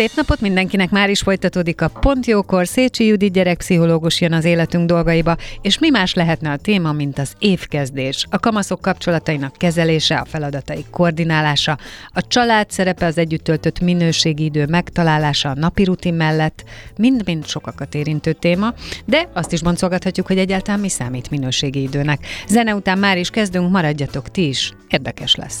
Szép napot mindenkinek, már is folytatódik a Pont Jókor, Szécsi Judit gyerekpszichológus jön az életünk dolgaiba, és mi más lehetne a téma, mint az évkezdés, a kamaszok kapcsolatainak kezelése, a feladataik koordinálása, a család szerepe, az együtt töltött minőségi idő megtalálása a napi rutin mellett, mind-mind sokakat érintő téma, de azt is boncolgathatjuk, hogy egyáltalán mi számít minőségi időnek. Zene után már is kezdünk, maradjatok ti is, érdekes lesz.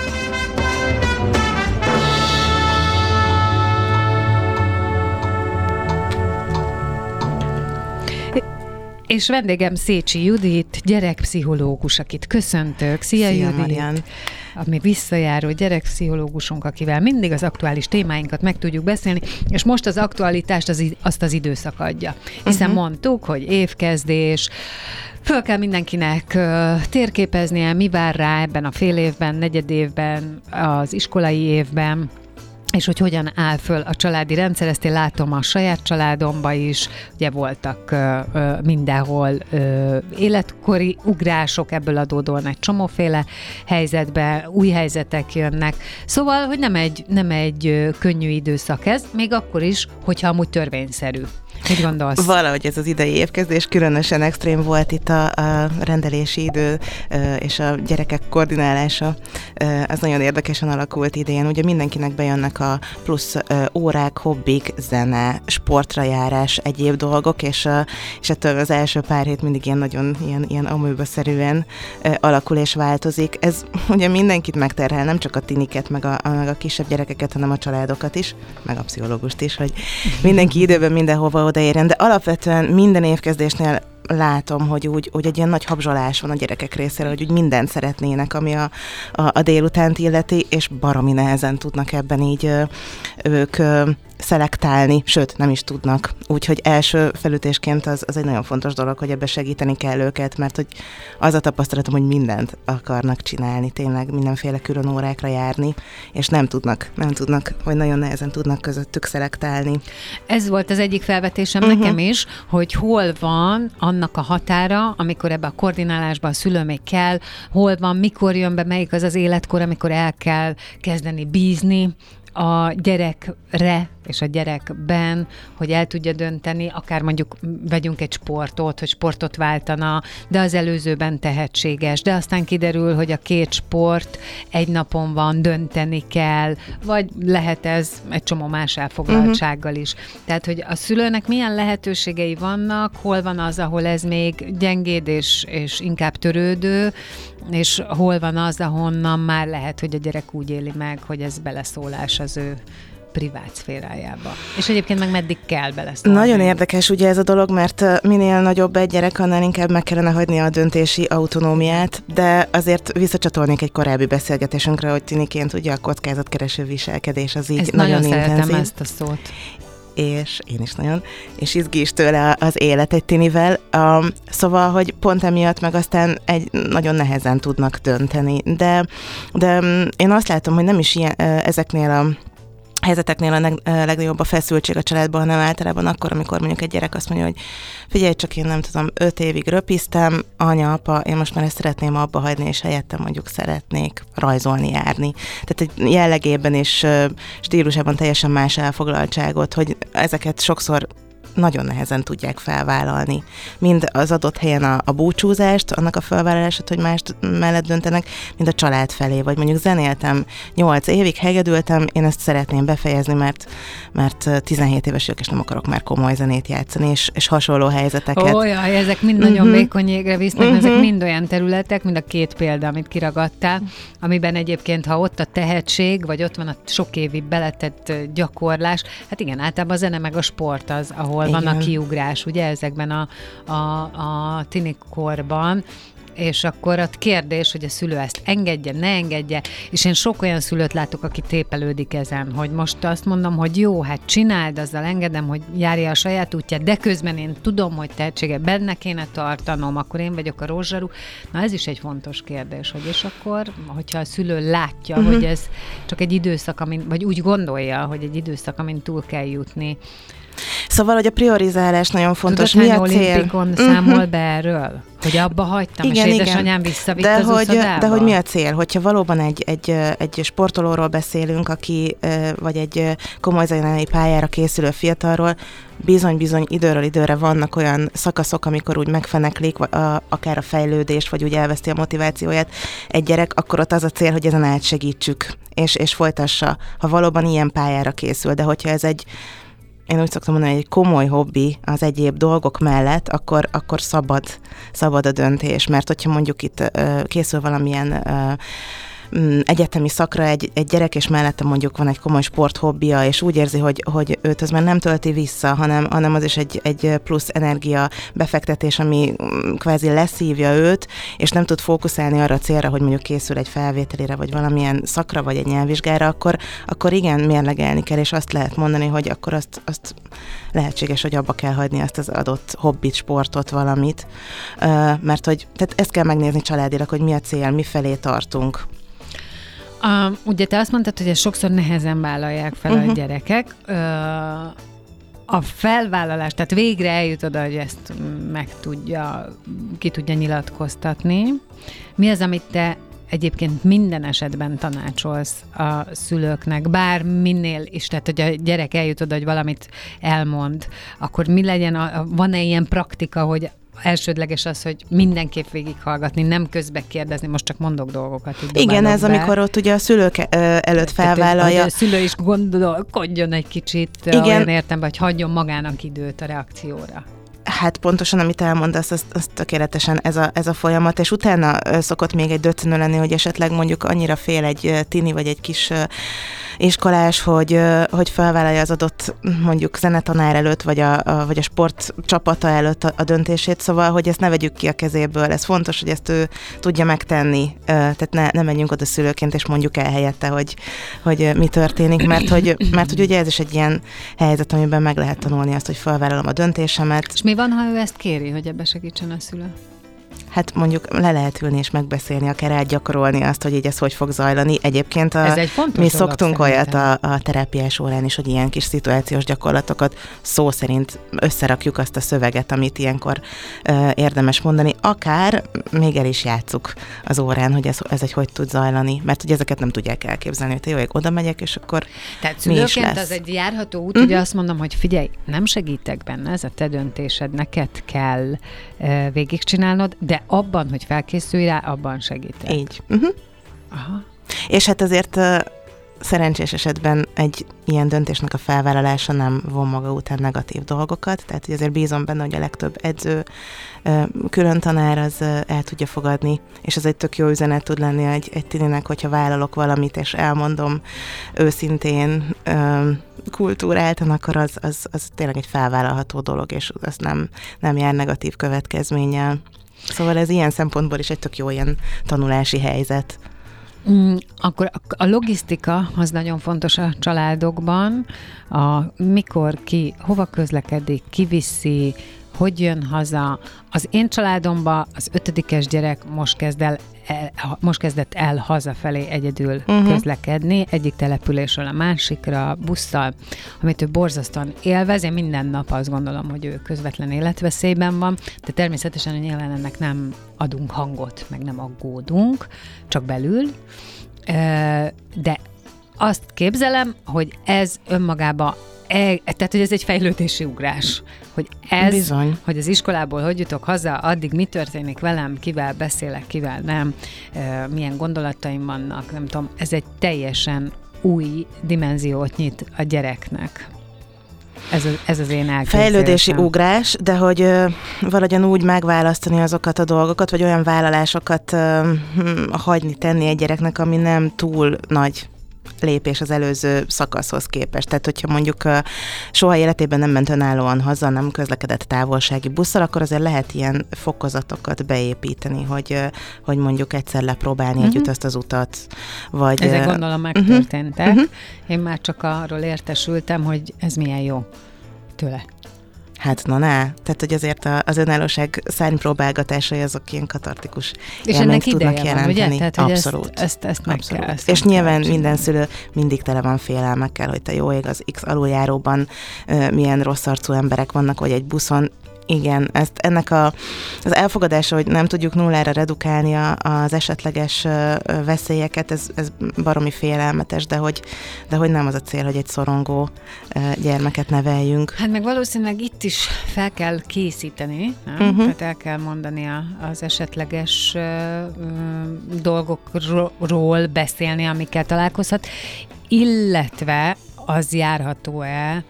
És vendégem Szécsi Judit, gyerekpszichológus, akit köszöntök. Szia, Szia Judit! Marian. Ami visszajáró gyerekpszichológusunk, akivel mindig az aktuális témáinkat meg tudjuk beszélni, és most az aktualitást az, azt az időszak adja. Hiszen uh-huh. mondtuk, hogy évkezdés, Föl kell mindenkinek térképeznie, mi vár rá ebben a fél évben, negyed évben, az iskolai évben, és hogy hogyan áll föl a családi rendszer, ezt én látom a saját családomba is, ugye voltak ö, ö, mindenhol ö, életkori ugrások, ebből adódóan egy csomóféle helyzetbe, új helyzetek jönnek. Szóval, hogy nem egy, nem egy könnyű időszak ez, még akkor is, hogyha amúgy törvényszerű. Mit gondolsz? Valahogy ez az idei évkezdés különösen extrém volt itt a, a rendelési idő és a gyerekek koordinálása. Ez nagyon érdekesen alakult idén. Ugye mindenkinek bejönnek a plusz órák, hobbik, zene, sportra járás, egyéb dolgok, és, és ettől az első pár hét mindig ilyen nagyon ilyen, ilyen amőbe-szerűen alakul és változik. Ez ugye mindenkit megterhel, nem csak a tiniket, meg a, meg a kisebb gyerekeket, hanem a családokat is, meg a pszichológust is, hogy mindenki időben mindenhova odaérjen, de alapvetően minden évkezdésnél látom, hogy úgy, úgy egy ilyen nagy habzsolás van a gyerekek részéről, hogy úgy mindent szeretnének, ami a, a, a délutánt illeti, és baromi nehezen tudnak ebben így ők szelektálni, sőt, nem is tudnak. Úgyhogy első felütésként az, az egy nagyon fontos dolog, hogy ebbe segíteni kell őket, mert hogy az a tapasztalatom, hogy mindent akarnak csinálni, tényleg mindenféle külön órákra járni, és nem tudnak, nem tudnak, vagy nagyon nehezen tudnak közöttük szelektálni. Ez volt az egyik felvetésem uh-huh. nekem is, hogy hol van annak a határa, amikor ebbe a koordinálásba a szülő még kell, hol van, mikor jön be, melyik az az életkor, amikor el kell kezdeni bízni, a gyerekre és a gyerekben, hogy el tudja dönteni, akár mondjuk vegyünk egy sportot, hogy sportot váltana, de az előzőben tehetséges, de aztán kiderül, hogy a két sport egy napon van, dönteni kell, vagy lehet ez egy csomó más elfoglaltsággal is. Tehát, hogy a szülőnek milyen lehetőségei vannak, hol van az, ahol ez még gyengéd és, és inkább törődő, és hol van az, ahonnan már lehet, hogy a gyerek úgy éli meg, hogy ez beleszólás az ő privát szférájába. És egyébként meg meddig kell beleszólni? Nagyon érdekes ugye ez a dolog, mert minél nagyobb egy gyerek, annál inkább meg kellene hagyni a döntési autonómiát, de azért visszacsatolnék egy korábbi beszélgetésünkre, hogy tiniként ugye a kockázatkereső viselkedés az így Ezt nagyon, nagyon intenzív. szeretem ezt a szót és én is nagyon, és izgi is tőle az élet egy tinivel. Um, szóval, hogy pont emiatt meg aztán egy nagyon nehezen tudnak dönteni. De, de én azt látom, hogy nem is ilyen, ezeknél a helyzeteknél a legnagyobb a feszültség a családban, hanem általában akkor, amikor mondjuk egy gyerek azt mondja, hogy figyelj, csak én nem tudom, öt évig röpiztem, anya, apa, én most már ezt szeretném abba hagyni, és helyettem mondjuk szeretnék rajzolni, járni. Tehát egy jellegében és stílusában teljesen más elfoglaltságot, hogy ezeket sokszor nagyon nehezen tudják felvállalni. Mind az adott helyen a, a búcsúzást, annak a felvállalását, hogy más mellett döntenek, mind a család felé. Vagy mondjuk zenéltem 8 évig, hegedültem, én ezt szeretném befejezni, mert, mert 17 éves vagyok, és nem akarok már komoly zenét játszani, és, és hasonló helyzeteket. Ó, jaj, ezek mind nagyon uh-huh. vékony égre visznek, uh-huh. ezek mind olyan területek, mind a két példa, amit kiragadtál, amiben egyébként, ha ott a tehetség, vagy ott van a sok évi beletett gyakorlás, hát igen, általában a zene meg a sport az, ahol igen. van a kiugrás, ugye ezekben a, a, a tinikorban, és akkor a kérdés, hogy a szülő ezt engedje, ne engedje, és én sok olyan szülőt látok, aki tépelődik ezen, hogy most azt mondom, hogy jó, hát csináld, azzal engedem, hogy járja a saját útját, de közben én tudom, hogy tehetsége benne kéne tartanom, akkor én vagyok a rózsarú. Na ez is egy fontos kérdés, hogy és akkor, hogyha a szülő látja, uh-huh. hogy ez csak egy időszak, amin, vagy úgy gondolja, hogy egy időszak, amin túl kell jutni, Szóval, hogy a priorizálás nagyon fontos. Tudod, Mi a cél? Mhm. számol be erről? Hogy abba hagytam, igen, és édesanyám visszavitt de az hogy, De hogy mi a cél? Hogyha valóban egy, egy, egy sportolóról beszélünk, aki vagy egy komoly zenei pályára készülő fiatalról, bizony-bizony időről időre vannak olyan szakaszok, amikor úgy megfeneklik, akár a fejlődés, vagy úgy elveszti a motivációját egy gyerek, akkor ott az a cél, hogy ezen átsegítsük, és, és folytassa, ha valóban ilyen pályára készül. De hogyha ez egy én úgy szoktam mondani, hogy egy komoly hobbi az egyéb dolgok mellett, akkor, akkor szabad, szabad a döntés, mert hogyha mondjuk itt készül valamilyen Mm, egyetemi szakra egy, egy gyerek, és mellette mondjuk van egy komoly sporthobbija, és úgy érzi, hogy, hogy őt az már nem tölti vissza, hanem, hanem az is egy, egy plusz energia befektetés, ami mm, kvázi leszívja őt, és nem tud fókuszálni arra a célra, hogy mondjuk készül egy felvételére, vagy valamilyen szakra, vagy egy nyelvvizsgára, akkor, akkor igen, mérlegelni kell, és azt lehet mondani, hogy akkor azt, azt lehetséges, hogy abba kell hagyni azt az adott hobbit, sportot, valamit, mert hogy tehát ezt kell megnézni családilag, hogy mi a cél, mi felé tartunk. A, ugye te azt mondtad, hogy ezt sokszor nehezen vállalják fel uh-huh. a mhm. gyerekek. Ö, a felvállalás, tehát végre eljut oda, hogy ezt meg tudja, ki tudja nyilatkoztatni. Mi az, amit te egyébként minden esetben tanácsolsz a szülőknek, bár minél is, tehát hogy a gyerek eljut oda, hogy valamit elmond, akkor mi legyen, a, van-e ilyen praktika, hogy elsődleges az, hogy mindenképp végighallgatni, nem közbe kérdezni, most csak mondok dolgokat. Igen, ez be. amikor ott ugye a szülők előtt felvállalja. Tehát, a szülő is gondolkodjon egy kicsit, Igen. olyan értem, hogy hagyjon magának időt a reakcióra. Hát pontosan, amit elmondasz, az, az tökéletesen ez a, ez a folyamat, és utána szokott még egy döccenő lenni, hogy esetleg mondjuk annyira fél egy tini vagy egy kis iskolás, hogy, hogy felvállalja az adott mondjuk zenetanár előtt, vagy a, a, vagy a sport csapata előtt a, a döntését, szóval, hogy ezt ne vegyük ki a kezéből. Ez fontos, hogy ezt ő tudja megtenni, tehát ne, ne menjünk oda szülőként, és mondjuk el helyette, hogy, hogy mi történik, mert hogy, mert hogy ugye ez is egy ilyen helyzet, amiben meg lehet tanulni azt, hogy felvállalom a döntésemet. És mi van, ha ő ezt kéri, hogy ebbe segítsen a szülő? Hát mondjuk le lehet ülni és megbeszélni, akár elgyakorolni azt, hogy így ez hogy fog zajlani. Egyébként a, ez egy mi szoktunk olyat a, a terápiás órán is, hogy ilyen kis szituációs gyakorlatokat szó szerint összerakjuk azt a szöveget, amit ilyenkor ö, érdemes mondani. Akár még el is játszuk az órán, hogy ez, ez egy hogy tud zajlani, mert hogy ezeket nem tudják elképzelni, hogy te jó, oda megyek, és akkor Tehát mi is lesz. az egy járható út, uh-huh. ugye azt mondom, hogy figyelj, nem segítek benne, ez a te döntésed, neked kell uh, végigcsinálnod, de abban, hogy felkészülj rá, abban segítek. Így. Uh-huh. Aha. És hát azért uh, szerencsés esetben egy ilyen döntésnek a felvállalása nem von maga után negatív dolgokat, tehát hogy azért bízom benne, hogy a legtöbb edző, külön tanár az el tudja fogadni, és ez egy tök jó üzenet tud lenni egy, egy tininek, hogyha vállalok valamit, és elmondom őszintén, kultúráltan, akkor az, az, az tényleg egy felvállalható dolog, és az nem, nem jár negatív következménnyel. Szóval ez ilyen szempontból is egy tök jó ilyen tanulási helyzet. Mm, akkor a logisztika az nagyon fontos a családokban, a mikor ki, hova közlekedik, ki viszi, hogy jön haza. Az én családomban az ötödikes gyerek most kezd el el, most kezdett el hazafelé egyedül uh-huh. közlekedni, egyik településről a másikra, busszal, amit ő borzasztóan élvez. Én minden nap azt gondolom, hogy ő közvetlen életveszélyben van, de természetesen nyilván ennek nem adunk hangot, meg nem aggódunk, csak belül. De azt képzelem, hogy ez önmagába E, tehát, hogy ez egy fejlődési ugrás. Hogy ez, Bizony. hogy az iskolából hogy jutok haza, addig mi történik velem, kivel beszélek, kivel nem, e, milyen gondolataim vannak, nem tudom, ez egy teljesen új dimenziót nyit a gyereknek. Ez, az, ez az én elképzelésem. Fejlődési ugrás, de hogy ö, valahogyan úgy megválasztani azokat a dolgokat, vagy olyan vállalásokat ö, hm, hagyni, tenni egy gyereknek, ami nem túl nagy lépés az előző szakaszhoz képest. Tehát, hogyha mondjuk soha életében nem ment önállóan haza, nem közlekedett távolsági busszal, akkor azért lehet ilyen fokozatokat beépíteni, hogy, hogy mondjuk egyszer lepróbálni uh-huh. együtt azt az utat. Vagy, Ezek gondolom megtörténtek. Uh-huh. Én már csak arról értesültem, hogy ez milyen jó tőle. Hát na ne, tehát hogy azért a, az önállóság szárnypróbálgatásai azok ilyen katartikus És ennek tudnak van, jelenteni. ugye? Tehát, hogy Abszolút. Ezt, ezt, ezt meg Abszolút. kell. Ezt És meg nyilván kell minden szülő mindig tele van félelmekkel, hogy te jó ég az X aluljáróban milyen rossz arcú emberek vannak, vagy egy buszon. Igen, ezt, ennek a, az elfogadása, hogy nem tudjuk nullára redukálni a, az esetleges veszélyeket, ez, ez baromi félelmetes, de hogy, de hogy nem az a cél, hogy egy szorongó gyermeket neveljünk. Hát meg valószínűleg itt is fel kell készíteni, nem? Uh-huh. tehát el kell mondani a, az esetleges dolgokról beszélni, amikkel találkozhat, illetve az járható-e,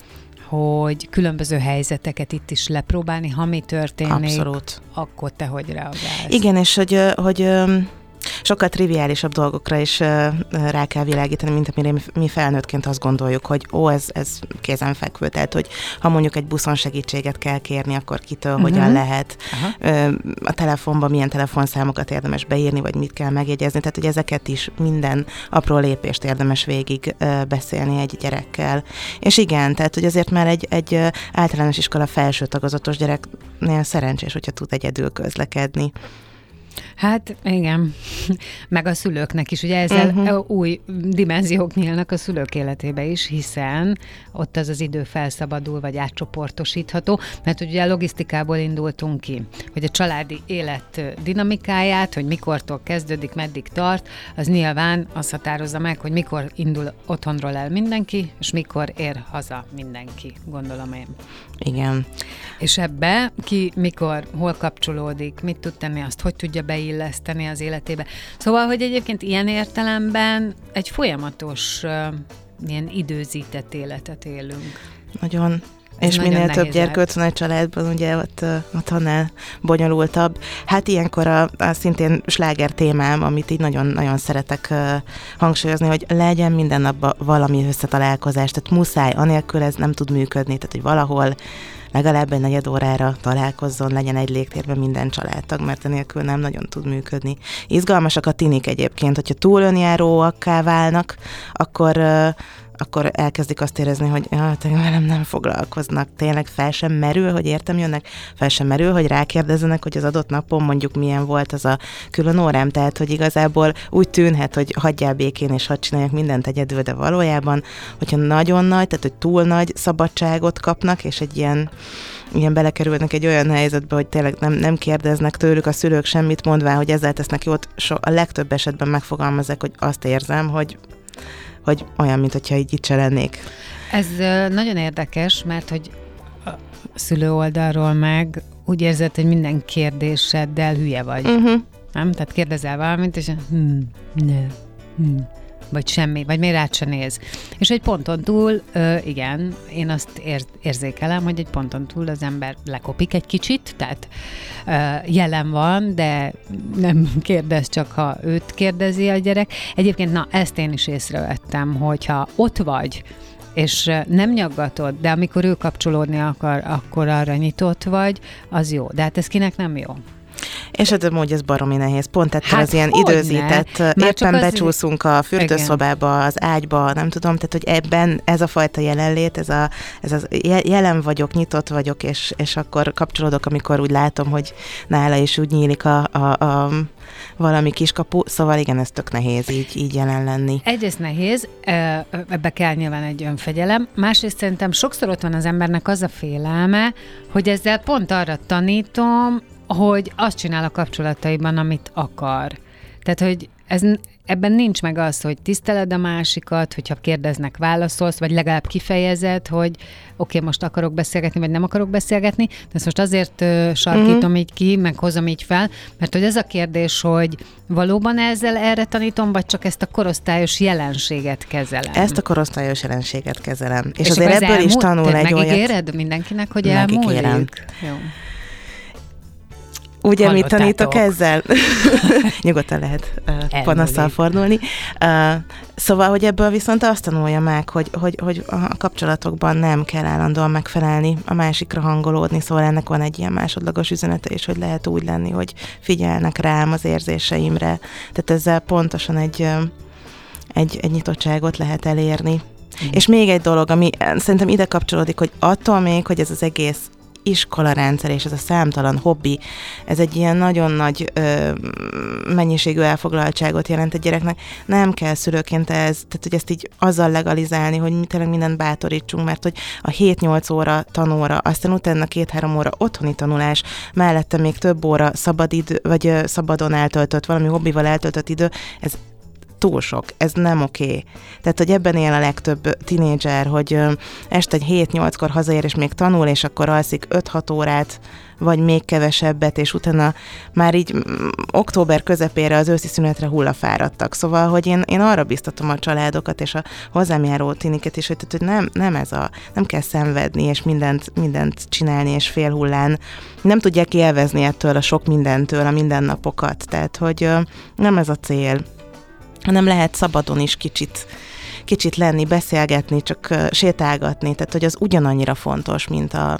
hogy különböző helyzeteket itt is lepróbálni, ha mi történik, Abszolút. akkor te hogy reagálsz? Igen, és hogy, hogy sokkal triviálisabb dolgokra is rá kell világítani, mint amire mi- felnőttként azt gondoljuk, hogy ó, ez, ez kézenfekvő. Tehát, hogy ha mondjuk egy buszon segítséget kell kérni, akkor kitől, uh-huh. hogyan lehet, Aha. a telefonban milyen telefonszámokat érdemes beírni, vagy mit kell megjegyezni. Tehát, hogy ezeket is minden apró lépést érdemes végig beszélni egy gyerekkel. És igen, tehát, hogy azért már egy, egy általános iskola felső tagozatos gyereknél szerencsés, hogyha tud egyedül közlekedni. Hát igen, meg a szülőknek is. Ugye ezzel uh-huh. új dimenziók nyílnak a szülők életébe is, hiszen ott az az idő felszabadul, vagy átcsoportosítható, mert ugye a logisztikából indultunk ki, hogy a családi élet dinamikáját, hogy mikortól kezdődik, meddig tart, az nyilván az határozza meg, hogy mikor indul otthonról el mindenki, és mikor ér haza mindenki, gondolom én. Igen. És ebbe ki mikor, hol kapcsolódik, mit tud tenni, azt hogy tudja beilleszteni az életébe. Szóval, hogy egyébként ilyen értelemben egy folyamatos, ilyen időzített életet élünk. Nagyon. Ez és minél több ott van egy családban, ugye ott, ott annál bonyolultabb. Hát ilyenkor a, a szintén sláger témám, amit így nagyon-nagyon szeretek uh, hangsúlyozni, hogy legyen minden napban valami összetalálkozás, tehát muszáj, anélkül ez nem tud működni, tehát hogy valahol legalább egy negyed órára találkozzon, legyen egy légtérben minden családtag, mert enélkül nem nagyon tud működni. Izgalmasak a tinik egyébként, hogyha túl önjáróakká válnak, akkor akkor elkezdik azt érezni, hogy ja, tényleg velem nem foglalkoznak. Tényleg fel sem merül, hogy értem jönnek, fel sem merül, hogy rákérdezzenek, hogy az adott napon mondjuk milyen volt az a külön órám. Tehát, hogy igazából úgy tűnhet, hogy hagyjál békén és hadd csináljak mindent egyedül, de valójában, hogyha nagyon nagy, tehát hogy túl nagy szabadságot kapnak, és egy ilyen ilyen belekerülnek egy olyan helyzetbe, hogy tényleg nem, nem kérdeznek tőlük a szülők semmit, mondván, hogy ezzel tesznek jót, so, a legtöbb esetben megfogalmazzák, hogy azt érzem, hogy hogy olyan, mint hogyha így itt lennék. Ez nagyon érdekes, mert hogy a szülő oldalról meg úgy érzed, hogy minden kérdéseddel hülye vagy. Uh-huh. Nem? Tehát kérdezel valamit, és hm, ne, hm, vagy semmi, vagy még rád se néz. És egy ponton túl, ö, igen, én azt ér, érzékelem, hogy egy ponton túl az ember lekopik egy kicsit, tehát ö, jelen van, de nem kérdez csak, ha őt kérdezi a gyerek. Egyébként, na, ezt én is észrevettem, hogyha ott vagy, és nem nyaggatod, de amikor ő kapcsolódni akar, akkor arra nyitott vagy, az jó. De hát ez kinek nem jó? És hát amúgy ez baromi nehéz. Pont ettől Hát az ilyen időzített, Már csak éppen az- becsúszunk a fürdőszobába, az ágyba, nem tudom, tehát hogy ebben ez a fajta jelenlét, ez, a, ez az je- jelen vagyok, nyitott vagyok, és, és akkor kapcsolódok, amikor úgy látom, hogy nála is úgy nyílik a, a, a valami kiskapu, szóval igen, ez tök nehéz így, így jelen lenni. Egyrészt nehéz, ebbe kell nyilván egy önfegyelem, másrészt szerintem sokszor ott van az embernek az a félelme, hogy ezzel pont arra tanítom, hogy azt csinál a kapcsolataiban, amit akar. Tehát, hogy ez, ebben nincs meg az, hogy tiszteled a másikat, hogyha kérdeznek, válaszolsz, vagy legalább kifejezed, hogy oké, okay, most akarok beszélgetni, vagy nem akarok beszélgetni. De ezt most azért uh, sarkítom uh-huh. így ki, meg hozom így fel, mert hogy ez a kérdés, hogy valóban ezzel erre tanítom, vagy csak ezt a korosztályos jelenséget kezelem? Ezt a korosztályos jelenséget kezelem. És, és azért ebből elmúlt, is tanul egy olyat. Megígéred mindenkinek, hogy elmúlik? Jó. Ugye mit tanítok ezzel? Nyugodtan lehet uh, panaszsal fordulni. Uh, szóval, hogy ebből viszont azt tanulja meg, hogy, hogy, hogy a kapcsolatokban nem kell állandóan megfelelni, a másikra hangolódni, szóval ennek van egy ilyen másodlagos üzenete is, hogy lehet úgy lenni, hogy figyelnek rám az érzéseimre. Tehát ezzel pontosan egy, egy, egy nyitottságot lehet elérni. Mm. És még egy dolog, ami szerintem ide kapcsolódik, hogy attól még, hogy ez az egész iskolarendszer és ez a számtalan hobbi, ez egy ilyen nagyon nagy ö, mennyiségű elfoglaltságot jelent egy gyereknek. Nem kell szülőként ez, tehát hogy ezt így azzal legalizálni, hogy mi tényleg mindent bátorítsunk, mert hogy a 7-8 óra tanóra, aztán utána 2-3 óra otthoni tanulás, mellette még több óra szabad idő, vagy szabadon eltöltött, valami hobbival eltöltött idő, ez túl sok, ez nem oké. Tehát, hogy ebben él a legtöbb tinédzser, hogy este egy 7-8-kor hazaér, és még tanul, és akkor alszik 5-6 órát, vagy még kevesebbet, és utána már így október közepére az őszi szünetre hullafáradtak. Szóval, hogy én, én arra biztatom a családokat és a hozzám járó tiniket is, hogy, tehát, hogy nem, nem ez a, nem kell szenvedni, és mindent, mindent csinálni, és fél hullán. Nem tudják élvezni ettől a sok mindentől a mindennapokat. Tehát, hogy nem ez a cél hanem lehet szabadon is kicsit kicsit lenni, beszélgetni, csak sétálgatni, tehát hogy az ugyanannyira fontos, mint a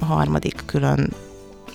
harmadik külön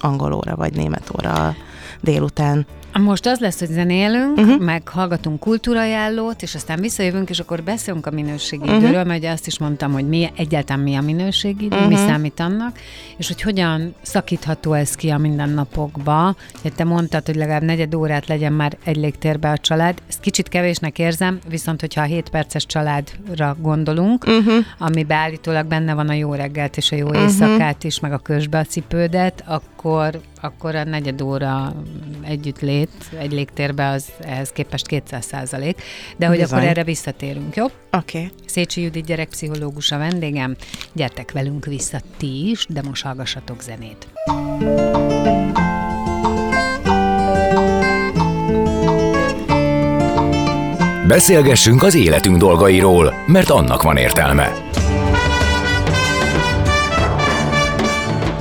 angol óra vagy német óra délután. Most az lesz, hogy zenélünk, uh-huh. meg hallgatunk kultúrajállót, és aztán visszajövünk, és akkor beszélünk a minőségi uh-huh. időről, mert azt is mondtam, hogy mi, egyáltalán mi a minőségi idő, uh-huh. mi számít annak, és hogy hogyan szakítható ez ki a mindennapokba. Te mondtad, hogy legalább negyed órát legyen már egy légtérbe a család. Ezt kicsit kevésnek érzem, viszont hogyha a 7 perces családra gondolunk, uh-huh. ami beállítólag benne van a jó reggelt és a jó uh-huh. éjszakát is, meg a kösbe a cipődet, akkor, akkor a negyed óra együtt lé lét egy légtérbe az ehhez képest 200 százalék, de hogy Bizony. akkor erre visszatérünk, jó? Oké. Okay. Szécsi Judit gyerekpszichológus a vendégem, gyertek velünk vissza ti is, de most hallgassatok zenét. Beszélgessünk az életünk dolgairól, mert annak van értelme.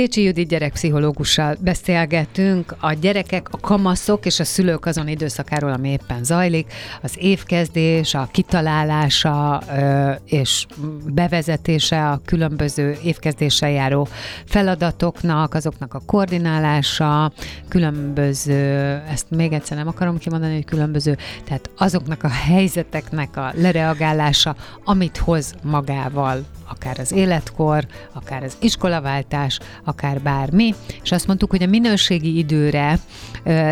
Szécsi Judit gyerekpszichológussal beszélgetünk. A gyerekek, a kamaszok és a szülők azon időszakáról, ami éppen zajlik, az évkezdés, a kitalálása és bevezetése a különböző évkezdéssel járó feladatoknak, azoknak a koordinálása, különböző, ezt még egyszer nem akarom kimondani, hogy különböző, tehát azoknak a helyzeteknek a lereagálása, amit hoz magával akár az életkor, akár az iskolaváltás, akár bármi, és azt mondtuk, hogy a minőségi időre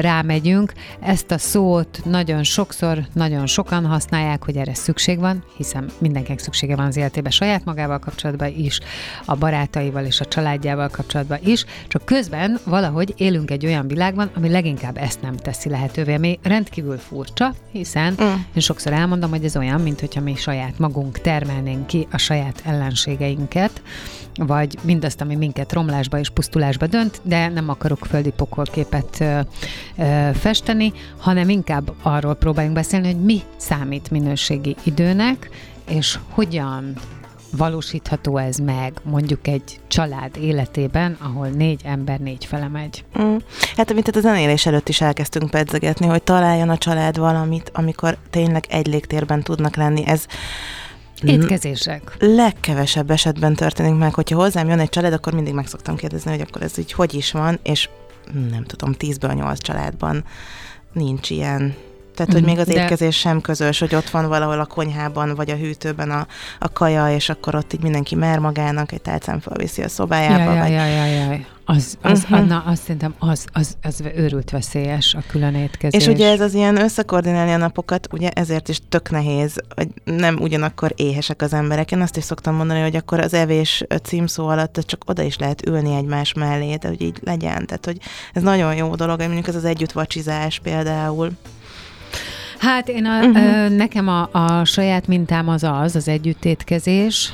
rámegyünk. Ezt a szót nagyon sokszor, nagyon sokan használják, hogy erre szükség van, hiszen mindenkinek szüksége van az életében saját magával kapcsolatban is, a barátaival és a családjával kapcsolatban is, csak közben valahogy élünk egy olyan világban, ami leginkább ezt nem teszi lehetővé, ami rendkívül furcsa, hiszen mm. én sokszor elmondom, hogy ez olyan, mint hogyha mi saját magunk termelnénk ki a saját ellenségeinket, vagy mindazt, ami minket romlásba és pusztulásba dönt, de nem akarok földi pokolképet ö, ö, festeni, hanem inkább arról próbáljunk beszélni, hogy mi számít minőségi időnek, és hogyan valósítható ez meg mondjuk egy család életében, ahol négy ember négy fele megy? Mm. Hát, amit a zenélés előtt is elkezdtünk pedzegetni, hogy találjon a család valamit, amikor tényleg egy légtérben tudnak lenni. Ez Étkezések. Legkevesebb esetben történik meg, hogyha hozzám jön egy család, akkor mindig meg szoktam kérdezni, hogy akkor ez így hogy is van, és nem tudom, tízből nyolc családban nincs ilyen. Tehát, hogy mhm. még az De... étkezés sem közös, hogy ott van valahol a konyhában, vagy a hűtőben a, a kaja, és akkor ott így mindenki mer magának, egy tálcán felviszi a szobájába. Jaj, vagy... jaj, jaj, jaj. Az, az, uh-huh. na, azt szerintem az, az, az őrült veszélyes a külön étkezés. És ugye ez az ilyen összekoordinálni a napokat, ugye ezért is tök nehéz, hogy nem ugyanakkor éhesek az emberek. Én azt is szoktam mondani, hogy akkor az evés címszó alatt csak oda is lehet ülni egymás mellé, de hogy így legyen. Tehát, hogy ez nagyon jó dolog, mondjuk ez az együtt vacsizás például. Hát én a, uh-huh. nekem a, a saját mintám az az, az együttétkezés,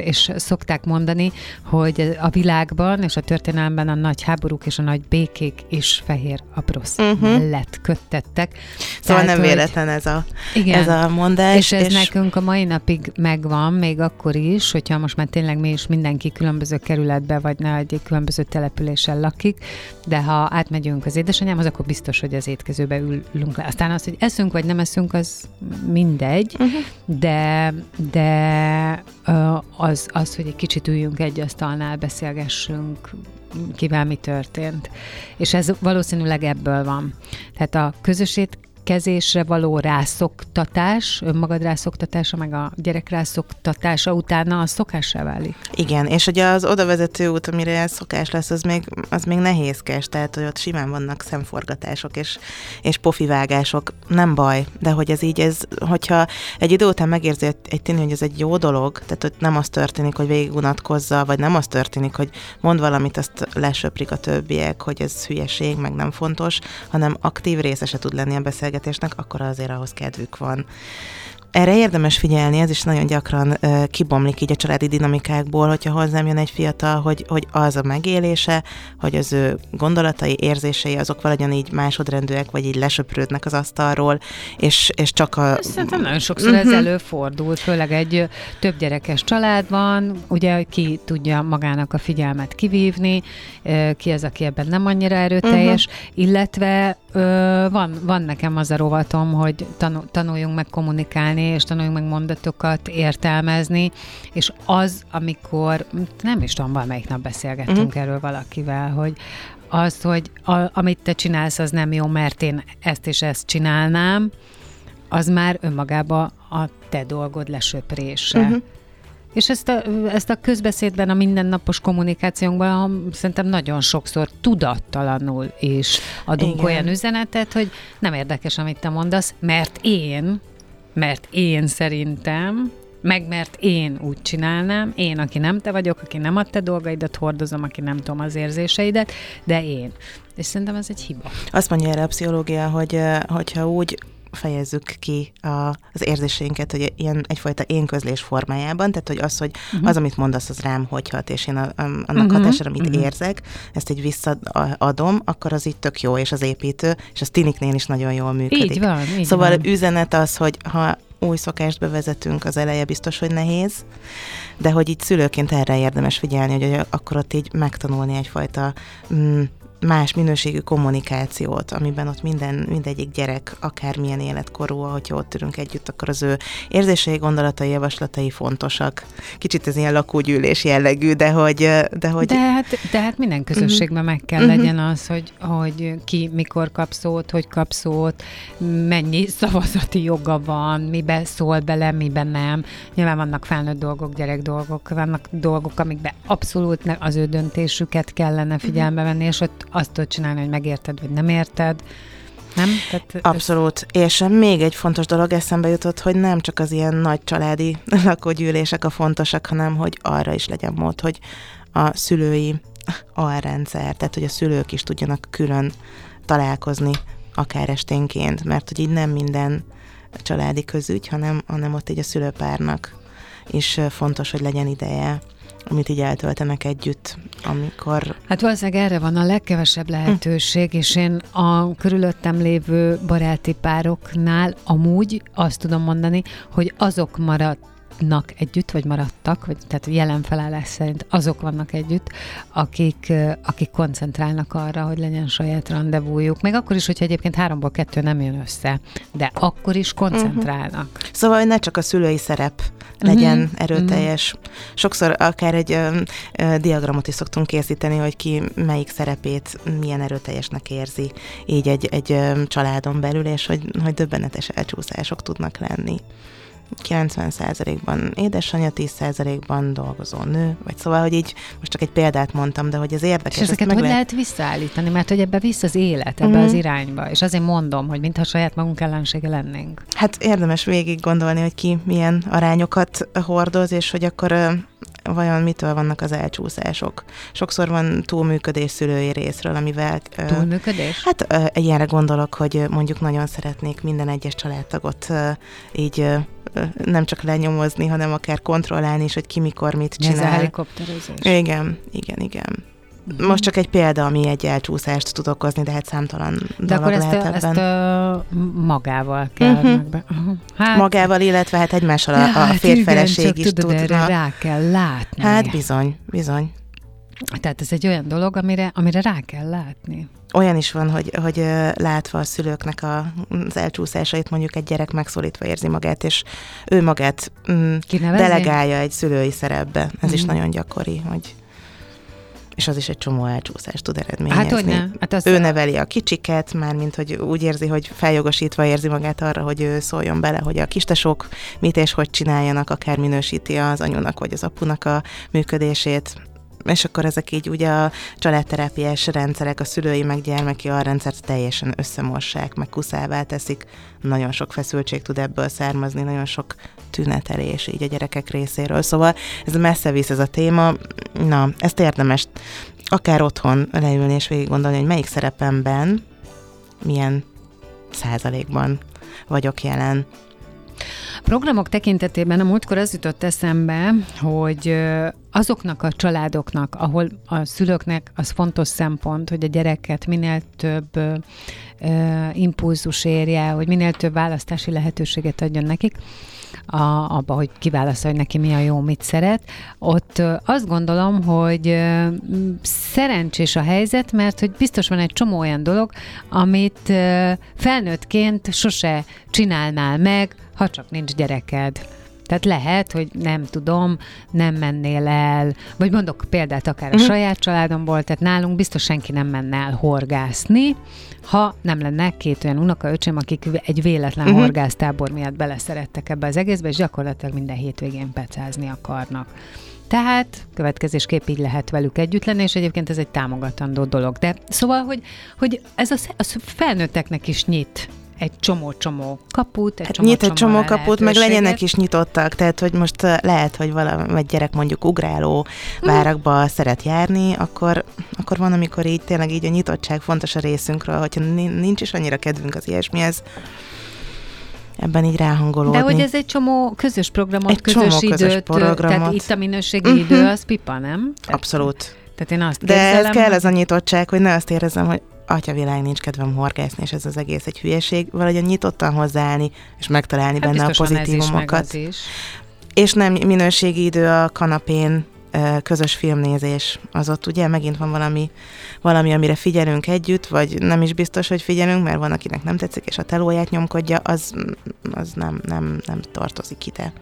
és szokták mondani, hogy a világban és a történelemben a nagy háborúk és a nagy békék is fehér abrosz uh-huh. mellett köttettek. Szóval Tehát, nem véletlen ez a, igen, ez a mondás. És ez és... nekünk a mai napig megvan, még akkor is, hogyha most már tényleg mi is mindenki különböző kerületbe, vagy ne egy különböző településen lakik, de ha átmegyünk az édesanyámhoz, akkor biztos, hogy az étkezőbe ülünk le. Aztán az, hogy eszünk vagy nem eszünk, az mindegy, uh-huh. de, de az, az, hogy egy kicsit üljünk egy asztalnál, beszélgessünk, kivel mi történt. És ez valószínűleg ebből van. Tehát a közösét kezésre való rászoktatás, önmagad rászoktatása, meg a gyerek rászoktatása utána a szokássá válik. Igen, és ugye az oda vezető út, amire ez szokás lesz, az még, az még nehézkes, tehát hogy ott simán vannak szemforgatások és, és pofivágások, nem baj, de hogy ez így, ez, hogyha egy idő után megérzi egy tényleg, hogy ez egy jó dolog, tehát hogy nem az történik, hogy végig unatkozza, vagy nem az történik, hogy mond valamit, azt lesöprik a többiek, hogy ez hülyeség, meg nem fontos, hanem aktív részese tud lenni a beszélgetés beszélgetésnek, akkor azért ahhoz kedvük van. Erre érdemes figyelni, ez is nagyon gyakran uh, kibomlik így a családi dinamikákból, hogyha hozzám jön egy fiatal, hogy, hogy az a megélése, hogy az ő gondolatai, érzései, azok valahogyan így másodrendűek, vagy így lesöprődnek az asztalról, és, és csak a... Szerintem nagyon sokszor uh-huh. ez mhm. előfordul, főleg egy több gyerekes családban, ugye ki tudja magának a figyelmet kivívni, ki az, aki ebben nem annyira erőteljes, uh-huh. illetve van, van nekem az a rovatom, hogy tanuljunk meg kommunikálni, és tanuljunk meg mondatokat értelmezni, és az, amikor, nem is tudom, valamelyik nap beszélgettünk uh-huh. erről valakivel, hogy az, hogy a, amit te csinálsz, az nem jó, mert én ezt és ezt csinálnám, az már önmagában a te dolgod lesöprése. Uh-huh. És ezt a, ezt a közbeszédben, a mindennapos kommunikációnkban szerintem nagyon sokszor tudattalanul is adunk Igen. olyan üzenetet, hogy nem érdekes, amit te mondasz, mert én, mert én szerintem, meg mert én úgy csinálnám, én, aki nem te vagyok, aki nem a te dolgaidat hordozom, aki nem tudom az érzéseidet, de én. És szerintem ez egy hiba. Azt mondja erre a pszichológia, hogy hogyha úgy fejezzük ki a, az érzéseinket, hogy ilyen egyfajta én közlés formájában, tehát hogy az, hogy uh-huh. az, amit mondasz, az rám hogy hat, és én a, a, annak uh-huh. hatására, amit uh-huh. érzek, ezt így visszaadom, akkor az így tök jó, és az építő, és az Tiniknél is nagyon jól működik. Így van, így szóval van. üzenet az, hogy ha új szokást bevezetünk, az eleje biztos, hogy nehéz, de hogy így szülőként erre érdemes figyelni, hogy akkor ott így megtanulni egyfajta mm, más minőségű kommunikációt, amiben ott minden, mindegyik gyerek, akármilyen életkorú, ahogy ott ülünk együtt, akkor az ő érzései, gondolatai, javaslatai fontosak. Kicsit ez ilyen lakógyűlés jellegű, de hogy... De, hogy... de, hát, de hát minden közösségben uh-huh. meg kell uh-huh. legyen az, hogy, hogy ki mikor kap szót, hogy kap szót, mennyi szavazati joga van, mibe szól bele, miben nem. Nyilván vannak felnőtt dolgok, gyerek dolgok, vannak dolgok, amikben abszolút az ő döntésüket kellene figyelme venni, és ott azt tudod csinálni, hogy megérted, vagy nem érted. Nem? Tehát Abszolút. Ez... És még egy fontos dolog eszembe jutott, hogy nem csak az ilyen nagy családi lakógyűlések a fontosak, hanem hogy arra is legyen mód, hogy a szülői alrendszer, tehát hogy a szülők is tudjanak külön találkozni, akár esténként, mert hogy így nem minden családi közügy, hanem, hanem ott így a szülőpárnak is fontos, hogy legyen ideje amit így eltöltenek együtt, amikor... Hát valószínűleg erre van a legkevesebb lehetőség, hm. és én a körülöttem lévő baráti pároknál amúgy azt tudom mondani, hogy azok maradt maradnak együtt, vagy maradtak, vagy tehát jelen felállás szerint azok vannak együtt, akik, akik koncentrálnak arra, hogy legyen saját rendezvújuk. Még akkor is, hogyha egyébként háromból kettő nem jön össze, de akkor is koncentrálnak. Uh-huh. Szóval, hogy ne csak a szülői szerep legyen uh-huh. erőteljes. Uh-huh. Sokszor akár egy ö, ö, diagramot is szoktunk készíteni, hogy ki melyik szerepét milyen erőteljesnek érzi így egy, egy ö, családon belül, és hogy, hogy döbbenetes elcsúszások tudnak lenni. 90%-ban édesanyja, 10%-ban dolgozó nő, vagy szóval, hogy így most csak egy példát mondtam, de hogy az érdekes. És ezeket hogy lehet... visszaállítani? Mert hogy ebbe visz az élet, ebbe mm. az irányba. És azért mondom, hogy mintha saját magunk ellensége lennénk. Hát érdemes végig gondolni, hogy ki milyen arányokat hordoz, és hogy akkor vajon mitől vannak az elcsúszások. Sokszor van túlműködés szülői részről, amivel... Túlműködés? Hát ilyenre gondolok, hogy mondjuk nagyon szeretnék minden egyes családtagot így nem csak lenyomozni, hanem akár kontrollálni is, hogy ki mikor mit csinál. Ez a helikopterezés. Igen, igen, igen. Mhm. Most csak egy példa, ami egy elcsúszást tud okozni, de hát számtalan De akkor ezt, lehet ezt a, magával kell uh-huh. megbe... Uh-huh. Hát, magával, illetve hát egymással a, a hát férfeleség is tudod, tudna. rá kell látni. Hát bizony, bizony. Tehát ez egy olyan dolog, amire, amire rá kell látni. Olyan is van, hogy, hogy látva a szülőknek a, az elcsúszásait, mondjuk egy gyerek megszólítva érzi magát, és ő magát mm, delegálja egy szülői szerepbe. Ez mm. is nagyon gyakori, hogy és az is egy csomó elcsúszást tud eredményezni. Hát, hogy ne? Hát az ő neveli a kicsiket, már mint hogy úgy érzi, hogy feljogosítva érzi magát arra, hogy ő szóljon bele, hogy a kistesok mit és hogy csináljanak, akár minősíti az anyunak vagy az apunak a működését és akkor ezek így ugye a családterápiás rendszerek, a szülői meg gyermeki alrendszert teljesen összemossák, meg kuszává teszik. Nagyon sok feszültség tud ebből származni, nagyon sok tünetelés így a gyerekek részéről. Szóval ez messze visz ez a téma. Na, ezt érdemes akár otthon leülni és végig gondolni, hogy melyik szerepemben milyen százalékban vagyok jelen. Programok tekintetében a múltkor az jutott eszembe, hogy azoknak a családoknak, ahol a szülőknek az fontos szempont, hogy a gyereket minél több ö, impulzus érje, hogy minél több választási lehetőséget adjon nekik, a, abba, hogy kiválaszol, hogy neki mi a jó, mit szeret. Ott azt gondolom, hogy szerencsés a helyzet, mert hogy biztos van egy csomó olyan dolog, amit felnőttként sose csinálnál meg, ha csak nincs gyereked. Tehát lehet, hogy nem tudom, nem mennél el, vagy mondok példát akár a uh-huh. saját családomból, tehát nálunk biztos senki nem menne el horgászni, ha nem lenne két olyan unoka öcsém, akik egy véletlen uh-huh. horgásztábor miatt beleszerettek ebbe az egészbe, és gyakorlatilag minden hétvégén pecázni akarnak. Tehát következésképp így lehet velük együtt lenni, és egyébként ez egy támogatandó dolog. De szóval, hogy, hogy ez a, a felnőtteknek is nyit egy csomó-csomó kaput, egy hát csomó, nyit egy csomó kaput, meg legyenek is nyitottak, tehát hogy most lehet, hogy valami egy gyerek mondjuk ugráló mm. várakba szeret járni, akkor, akkor van, amikor így tényleg így a nyitottság fontos a részünkről, hogyha nincs is annyira kedvünk az ilyesmihez, ebben így ráhangolódni. De hogy ez egy csomó közös programot, egy közös csomó időt, közös programot. tehát itt a minőségi uh-huh. idő az pipa, nem? Tehát, Abszolút. Tehát én azt De ez kell ez a nyitottság, hogy ne azt érezzem, hogy atyavilág nincs kedvem horgászni, és ez az egész egy hülyeség, valahogy nyitottan hozzáállni, és megtalálni hát benne a pozitívumokat. Is, is. És nem minőségi idő a kanapén, közös filmnézés, az ott ugye megint van valami, valami, amire figyelünk együtt, vagy nem is biztos, hogy figyelünk, mert van, akinek nem tetszik, és a telóját nyomkodja, az, az nem, nem, nem tartozik ide.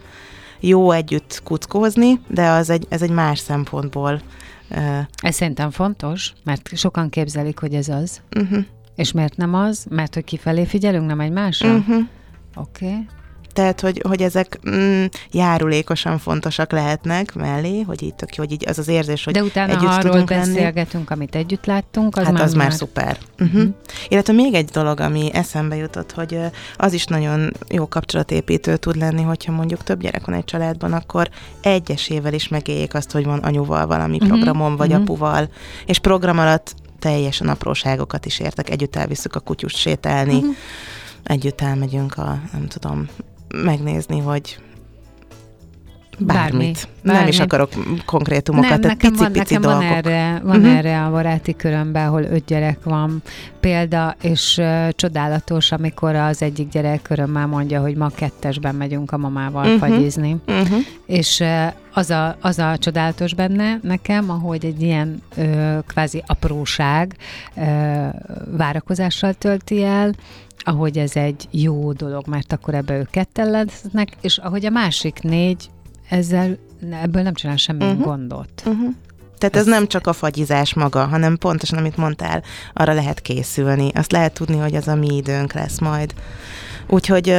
Jó együtt kuckózni, de az egy, ez egy más szempontból ez szerintem fontos, mert sokan képzelik, hogy ez az. Uh-huh. És miért nem az? Mert hogy kifelé figyelünk, nem egymásra? Uh-huh. Oké. Okay. Tehát, hogy, hogy ezek mm, járulékosan fontosak lehetnek mellé, hogy így tök jó, hogy így az az érzés, hogy De utána, együtt arról beszélgetünk, lenni. amit együtt láttunk, az hát már az már, már szuper. Uh-huh. Uh-huh. Illetve még egy dolog, ami eszembe jutott, hogy az is nagyon jó kapcsolatépítő tud lenni, hogyha mondjuk több gyerek van egy családban, akkor egyesével is megéljék azt, hogy van anyuval valami uh-huh. programon, vagy uh-huh. apuval, és program alatt teljesen apróságokat is értek, együtt elviszük a kutyust sétálni, uh-huh. együtt elmegyünk a, nem tudom, megnézni, hogy bármit. Bármi. Nem is akarok konkrétumokat, nem, tehát nekem pici-pici van, dolgok. Van erre, van uh-huh. erre a baráti körömben, ahol öt gyerek van példa, és uh, csodálatos, amikor az egyik gyerek örömmel mondja, hogy ma kettesben megyünk a mamával uh-huh. fagyizni. Uh-huh. És uh, az, a, az a csodálatos benne nekem, ahogy egy ilyen uh, kvázi apróság uh, várakozással tölti el, ahogy ez egy jó dolog, mert akkor ebbe ők ketten lesznek, és ahogy a másik négy ezzel ebből nem csinál semmi uh-huh. gondot. Uh-huh. Tehát ez, ez nem csak a fagyizás maga, hanem pontosan, amit mondtál, arra lehet készülni. Azt lehet tudni, hogy az a mi időnk lesz majd. Úgyhogy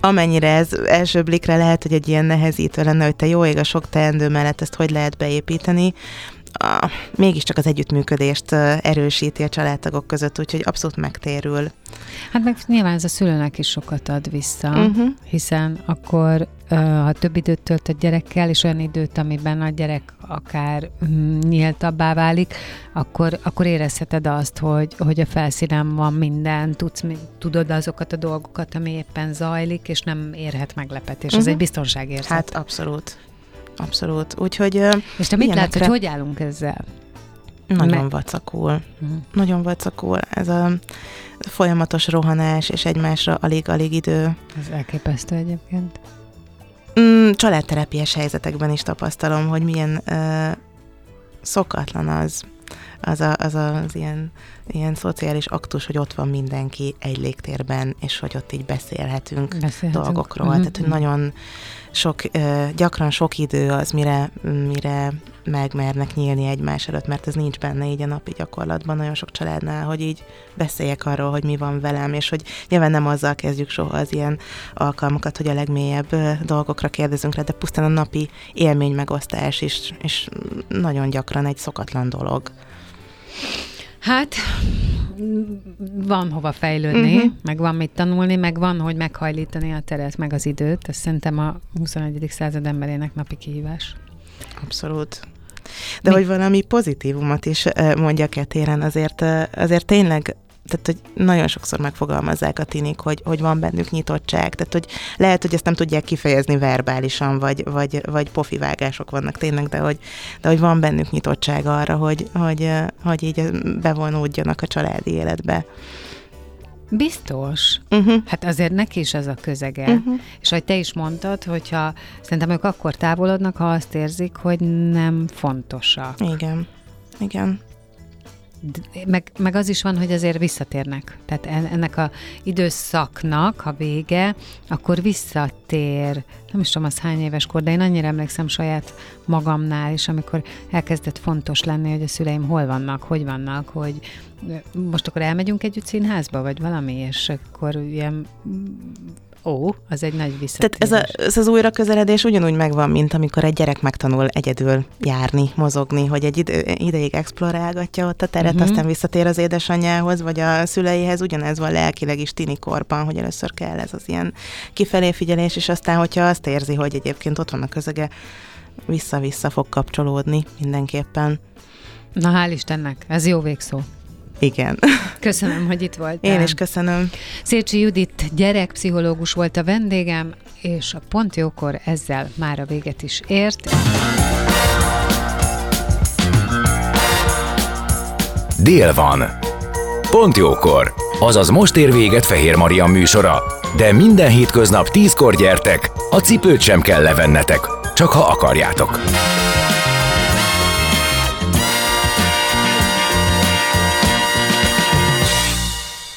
amennyire ez első blikre lehet, hogy egy ilyen nehezítő lenne, hogy te jó ég a sok teendő mellett ezt hogy lehet beépíteni, a, mégiscsak az együttműködést erősíti a családtagok között, úgyhogy abszolút megtérül. Hát meg nyilván ez a szülőnek is sokat ad vissza, uh-huh. hiszen akkor, ha több időt tölt a gyerekkel, és olyan időt, amiben a gyerek akár mm, nyíltabbá válik, akkor, akkor érezheted azt, hogy, hogy a felszínen van minden, tudsz, tudod azokat a dolgokat, ami éppen zajlik, és nem érhet meglepetés. Uh-huh. Ez egy biztonságérzet. Hát abszolút. Abszolút. Úgyhogy... És te mit látsz, hogy hogy állunk ezzel? Nagyon Me- vacakul. Uh-huh. Nagyon vacakul. Ez a folyamatos rohanás, és egymásra alig-alig idő. Ez elképesztő egyébként. Mm, családterápiás helyzetekben is tapasztalom, hogy milyen uh, szokatlan az, az, a, az az ilyen, ilyen szociális aktus, hogy ott van mindenki egy légtérben, és hogy ott így beszélhetünk, beszélhetünk. dolgokról. Uh-huh. Tehát, hogy nagyon sok, gyakran sok idő az, mire, mire megmernek nyílni egymás előtt, mert ez nincs benne így a napi gyakorlatban nagyon sok családnál, hogy így beszéljek arról, hogy mi van velem, és hogy nyilván nem azzal kezdjük soha az ilyen alkalmakat, hogy a legmélyebb dolgokra kérdezünk rá, de pusztán a napi élmény megosztás is, és nagyon gyakran egy szokatlan dolog. Hát van hova fejlődni, uh-huh. meg van mit tanulni, meg van, hogy meghajlítani a teret, meg az időt. Ez szerintem a 21. század emberének napi kihívás. Abszolút. De Mi? hogy valami pozitívumot is mondjak e téren, azért, azért tényleg tehát hogy nagyon sokszor megfogalmazzák a tinik, hogy, hogy van bennük nyitottság, tehát hogy lehet, hogy ezt nem tudják kifejezni verbálisan, vagy, vagy, vagy pofivágások vannak tényleg, de hogy, de hogy van bennük nyitottság arra, hogy, hogy, hogy így bevonódjanak a családi életbe. Biztos. Uh-huh. Hát azért neki is ez a közege. Uh-huh. És ahogy te is mondtad, hogyha szerintem ők akkor távolodnak, ha azt érzik, hogy nem fontosak. Igen. Igen meg, meg az is van, hogy azért visszatérnek. Tehát ennek a időszaknak, ha vége, akkor visszatér, nem is tudom, az hány éves kor, de én annyira emlékszem saját magamnál is, amikor elkezdett fontos lenni, hogy a szüleim hol vannak, hogy vannak, hogy most akkor elmegyünk együtt színházba, vagy valami, és akkor ilyen Ó, az egy nagy visszatérés. Tehát ez, a, ez az újra közeledés ugyanúgy megvan, mint amikor egy gyerek megtanul egyedül járni, mozogni, hogy egy ide, ideig explorálgatja ott a teret, uh-huh. aztán visszatér az édesanyjához, vagy a szüleihez, ugyanez van lelkileg is tini korban, hogy először kell ez az ilyen kifelé figyelés, és aztán, hogyha azt érzi, hogy egyébként ott van a közege, vissza-vissza fog kapcsolódni mindenképpen. Na hál' Istennek, ez jó végszó. Igen. Köszönöm, hogy itt voltál. Én is köszönöm. Szécsi Judit gyerekpszichológus volt a vendégem, és a Pont Jókor ezzel már a véget is ért. Dél van. Pont jókor. Azaz most ér véget Fehér Maria műsora. De minden hétköznap tízkor gyertek, a cipőt sem kell levennetek, csak ha akarjátok.